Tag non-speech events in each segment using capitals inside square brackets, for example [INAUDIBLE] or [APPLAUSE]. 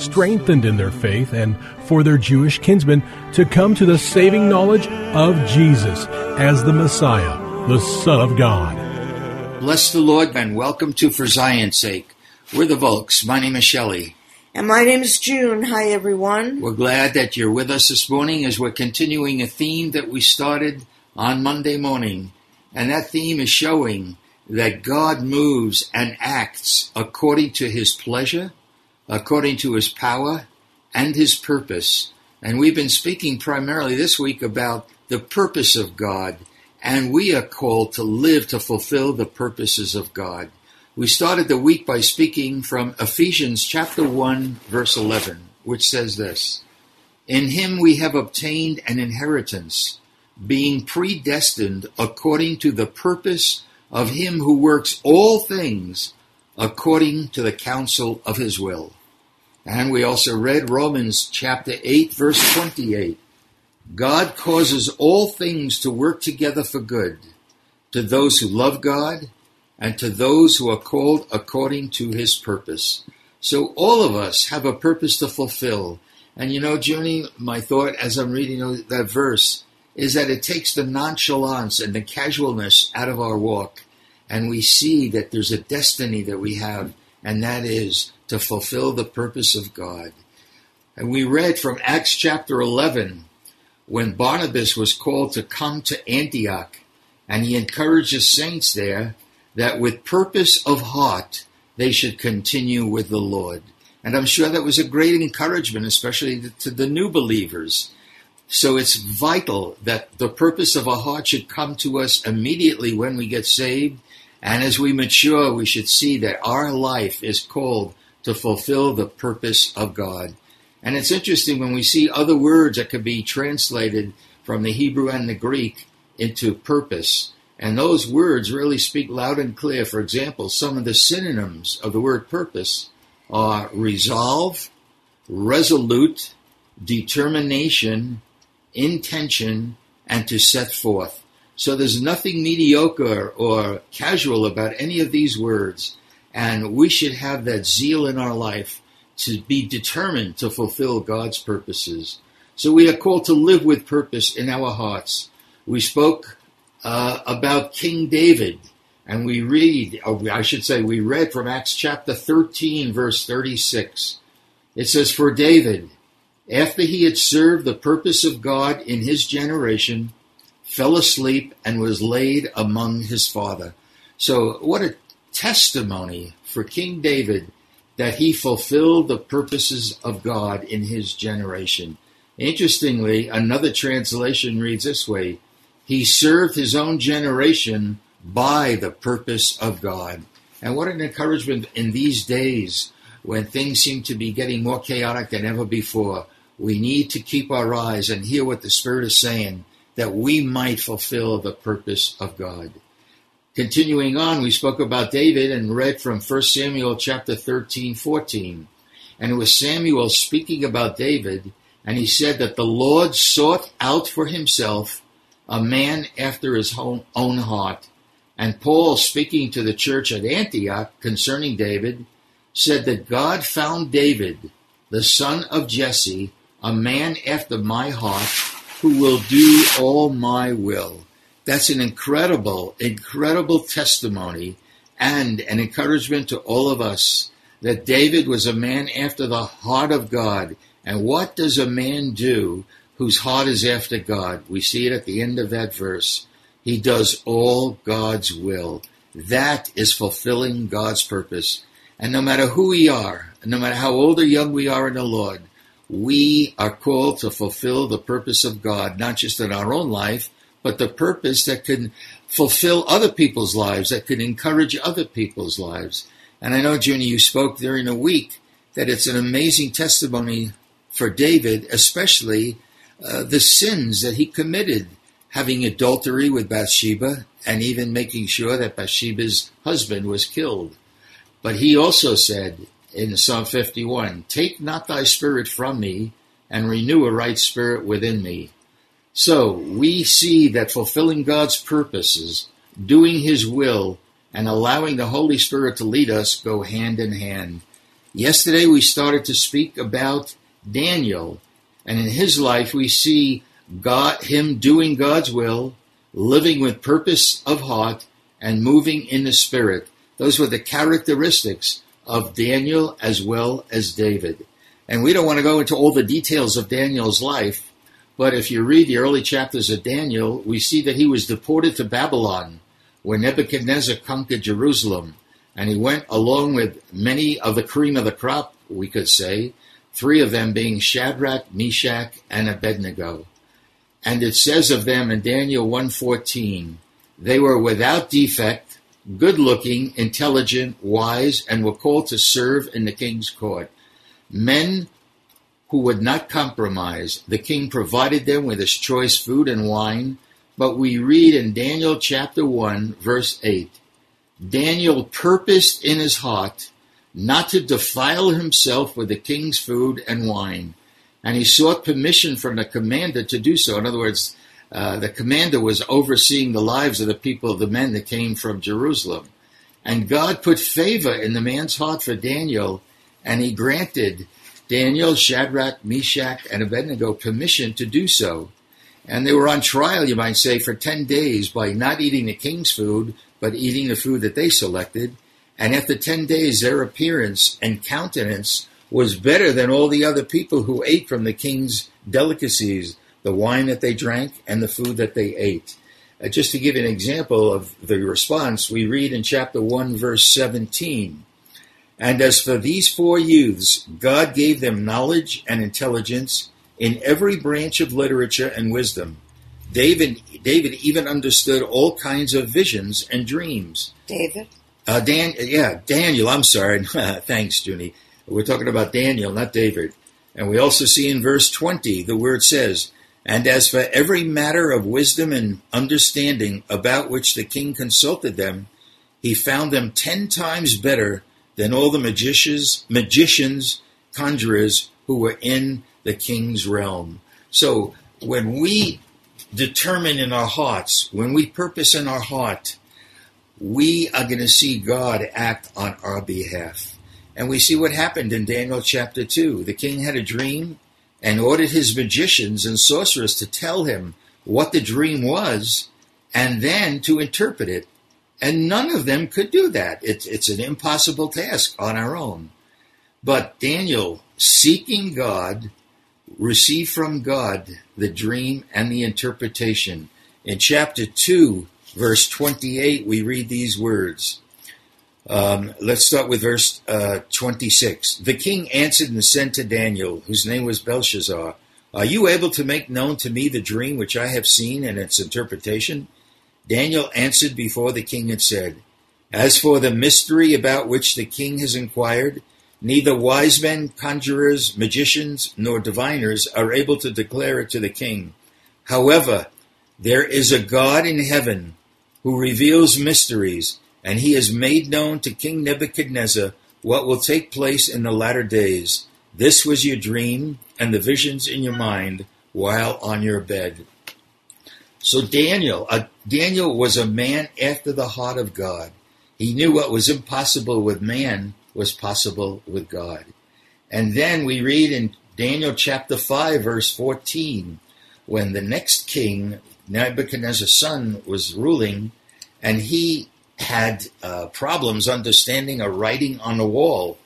strengthened in their faith and for their Jewish kinsmen to come to the saving knowledge of Jesus as the Messiah, the Son of God. Bless the Lord and welcome to For Zion's Sake. We're the Volks. My name is Shelley. And my name is June. Hi, everyone. We're glad that you're with us this morning as we're continuing a theme that we started on Monday morning. And that theme is showing that God moves and acts according to his pleasure, according to his power, and his purpose. And we've been speaking primarily this week about the purpose of God, and we are called to live to fulfill the purposes of God. We started the week by speaking from Ephesians chapter 1 verse 11, which says this, In him we have obtained an inheritance, being predestined according to the purpose of him who works all things according to the counsel of his will. And we also read Romans chapter 8 verse 28. God causes all things to work together for good to those who love God and to those who are called according to his purpose. So all of us have a purpose to fulfill. And you know, Junie, my thought as I'm reading that verse is that it takes the nonchalance and the casualness out of our walk. And we see that there's a destiny that we have, and that is to fulfill the purpose of God. And we read from Acts chapter 11 when Barnabas was called to come to Antioch, and he encouraged the saints there that with purpose of heart they should continue with the Lord. And I'm sure that was a great encouragement, especially to the new believers. So it's vital that the purpose of our heart should come to us immediately when we get saved. And as we mature, we should see that our life is called to fulfill the purpose of God. And it's interesting when we see other words that could be translated from the Hebrew and the Greek into purpose. And those words really speak loud and clear. For example, some of the synonyms of the word purpose are resolve, resolute, determination, intention, and to set forth. So there's nothing mediocre or casual about any of these words. And we should have that zeal in our life to be determined to fulfill God's purposes. So we are called to live with purpose in our hearts. We spoke uh, about King David, and we read, I should say, we read from Acts chapter 13, verse 36. It says, For David, after he had served the purpose of God in his generation, fell asleep and was laid among his father. So, what a testimony for King David that he fulfilled the purposes of God in his generation. Interestingly, another translation reads this way He served his own generation by the purpose of God. And what an encouragement in these days when things seem to be getting more chaotic than ever before. We need to keep our eyes and hear what the Spirit is saying that we might fulfill the purpose of God. Continuing on, we spoke about David and read from 1 Samuel chapter 13, 14. And it was Samuel speaking about David, and he said that the Lord sought out for himself a man after his own heart. And Paul, speaking to the church at Antioch concerning David, said that God found David, the son of Jesse, a man after my heart, who will do all my will. That's an incredible, incredible testimony and an encouragement to all of us that David was a man after the heart of God And what does a man do whose heart is after God? We see it at the end of that verse. He does all God's will. That is fulfilling God's purpose. And no matter who we are, no matter how old or young we are in the Lord, we are called to fulfill the purpose of God, not just in our own life, but the purpose that can fulfill other people's lives, that can encourage other people's lives. And I know, Junie, you spoke during the week that it's an amazing testimony for David, especially uh, the sins that he committed, having adultery with Bathsheba and even making sure that Bathsheba's husband was killed. But he also said in Psalm 51, Take not thy spirit from me, and renew a right spirit within me. So we see that fulfilling God's purposes, doing his will, and allowing the Holy Spirit to lead us go hand in hand. Yesterday we started to speak about Daniel, and in his life we see God, him doing God's will, living with purpose of heart, and moving in the Spirit. Those were the characteristics of Daniel as well as David. And we don't want to go into all the details of Daniel's life, but if you read the early chapters of Daniel, we see that he was deported to Babylon when Nebuchadnezzar conquered Jerusalem. And he went along with many of the cream of the crop, we could say, three of them being Shadrach, Meshach, and Abednego. And it says of them in Daniel 1:14, they were without defect, good looking, intelligent, wise, and were called to serve in the king's court. Men who would not compromise. The king provided them with his choice food and wine. But we read in Daniel chapter 1, verse 8 Daniel purposed in his heart not to defile himself with the king's food and wine. And he sought permission from the commander to do so. In other words, uh, the commander was overseeing the lives of the people, the men that came from Jerusalem. And God put favor in the man's heart for Daniel, and he granted Daniel, Shadrach, Meshach, and Abednego permission to do so. And they were on trial, you might say, for 10 days by not eating the king's food, but eating the food that they selected. And after 10 days, their appearance and countenance was better than all the other people who ate from the king's delicacies the wine that they drank, and the food that they ate. Uh, just to give an example of the response, we read in chapter 1, verse 17 And as for these four youths, God gave them knowledge and intelligence in every branch of literature and wisdom. David, David even understood all kinds of visions and dreams. David? Uh, Dan, yeah, Daniel, I'm sorry. [LAUGHS] Thanks, Junie. We're talking about Daniel, not David. And we also see in verse 20, the word says, and as for every matter of wisdom and understanding about which the king consulted them, he found them ten times better than all the magicians, magicians, conjurers who were in the king's realm. So when we determine in our hearts, when we purpose in our heart, we are going to see God act on our behalf. And we see what happened in Daniel chapter 2. The king had a dream and ordered his magicians and sorcerers to tell him what the dream was and then to interpret it. And none of them could do that. It's, it's an impossible task on our own. But Daniel, seeking God, received from God the dream and the interpretation. In chapter 2, verse 28, we read these words um, let's start with verse uh, 26. The king answered and said to Daniel, whose name was Belshazzar, Are you able to make known to me the dream which I have seen and its interpretation? Daniel answered before the king and said, As for the mystery about which the king has inquired, neither wise men, conjurers, magicians, nor diviners are able to declare it to the king. However, there is a God in heaven who reveals mysteries and he has made known to King Nebuchadnezzar what will take place in the latter days. This was your dream and the visions in your mind while on your bed. So Daniel, uh, Daniel was a man after the heart of God. He knew what was impossible with man was possible with God. And then we read in Daniel chapter 5 verse 14 when the next king Nebuchadnezzar's son was ruling and he had uh, problems understanding a writing on the wall.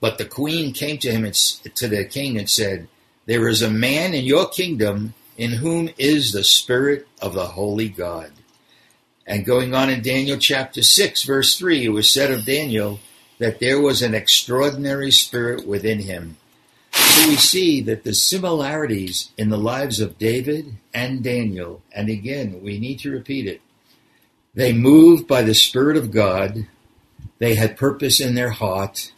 But the queen came to him and to the king and said, There is a man in your kingdom in whom is the Spirit of the Holy God. And going on in Daniel chapter 6, verse 3, it was said of Daniel that there was an extraordinary spirit within him. So we see that the similarities in the lives of David and Daniel, and again, we need to repeat it, they moved by the Spirit of God, they had purpose in their heart,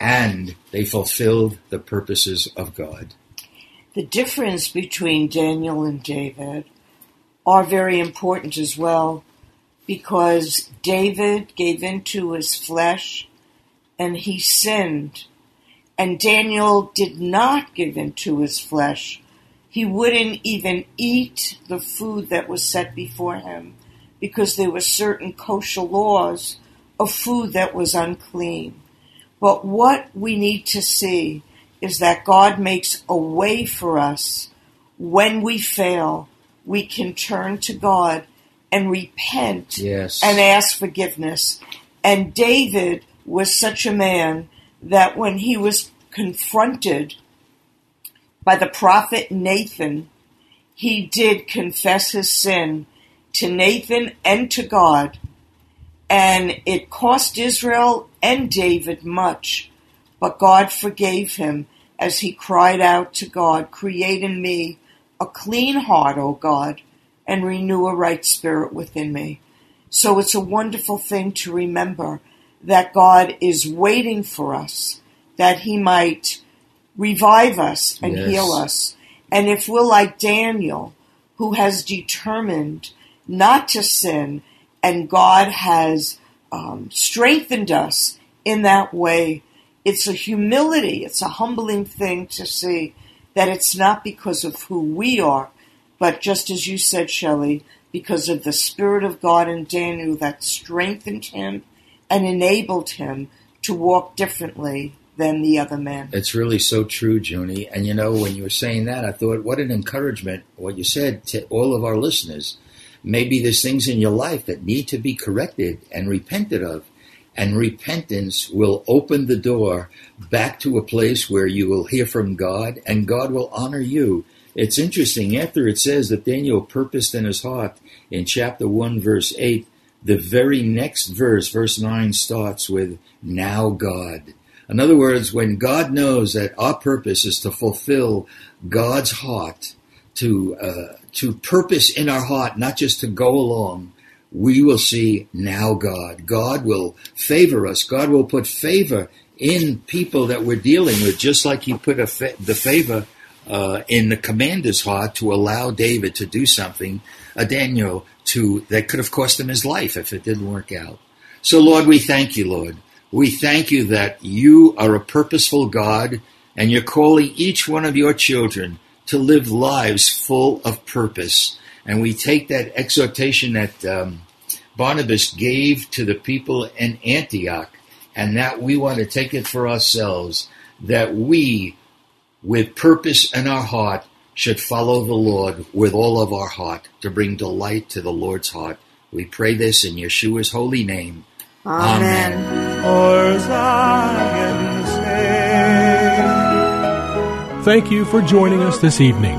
and they fulfilled the purposes of God. The difference between Daniel and David are very important as well because David gave into his flesh and he sinned. And Daniel did not give into his flesh. He wouldn't even eat the food that was set before him because there were certain kosher laws of food that was unclean. But what we need to see is that God makes a way for us when we fail. We can turn to God and repent Yes. and ask forgiveness. And David was such a man that when he was confronted by the prophet Nathan, he did confess his sin to Nathan and to God. And it cost Israel and David much, but God forgave him as he cried out to God, Create in me a clean heart, O God, and renew a right spirit within me. So it's a wonderful thing to remember that God is waiting for us, that he might revive us and Yes. heal us. And if we're like Daniel, who has determined not to sin, and God has um, strengthened us in that way, it's a humility, it's a humbling thing to see that it's not because of who we are, but just as you said, Shelley, because of the Spirit of God in Daniel that strengthened him and enabled him to walk differently than the other men. It's really so true, Junie. And you know, when you were saying that, I thought, what an encouragement, what you said to all of our listeners. Maybe there's things in your life that need to be corrected and repented of. And repentance will open the door back to a place where you will hear from God and God will honor you. It's interesting, after it says that Daniel purposed in his heart in chapter 1, verse 8, the very next verse, verse 9, starts with, Now God. In other words, when God knows that our purpose is to fulfill God's heart, to uh, to purpose in our heart, not just to go along, we will see now God. God will favor us. God will put favor in people that we're dealing with, just like He put a fa- the favor uh, in the commander's heart to allow David to do something, uh, Daniel, to that could have cost him his life if it didn't work out. So, Lord, we thank you, Lord. We thank you that you are a purposeful God and you're calling each one of your children to live lives full of purpose. And we take that exhortation that um, Barnabas gave to the people in Antioch, and that we want to take it for ourselves, that we, with purpose in our heart, should follow the Lord with all of our heart to bring delight to the Lord's heart. We pray this in Yeshua's holy name. Amen. For Zion's. Thank you for joining us this evening.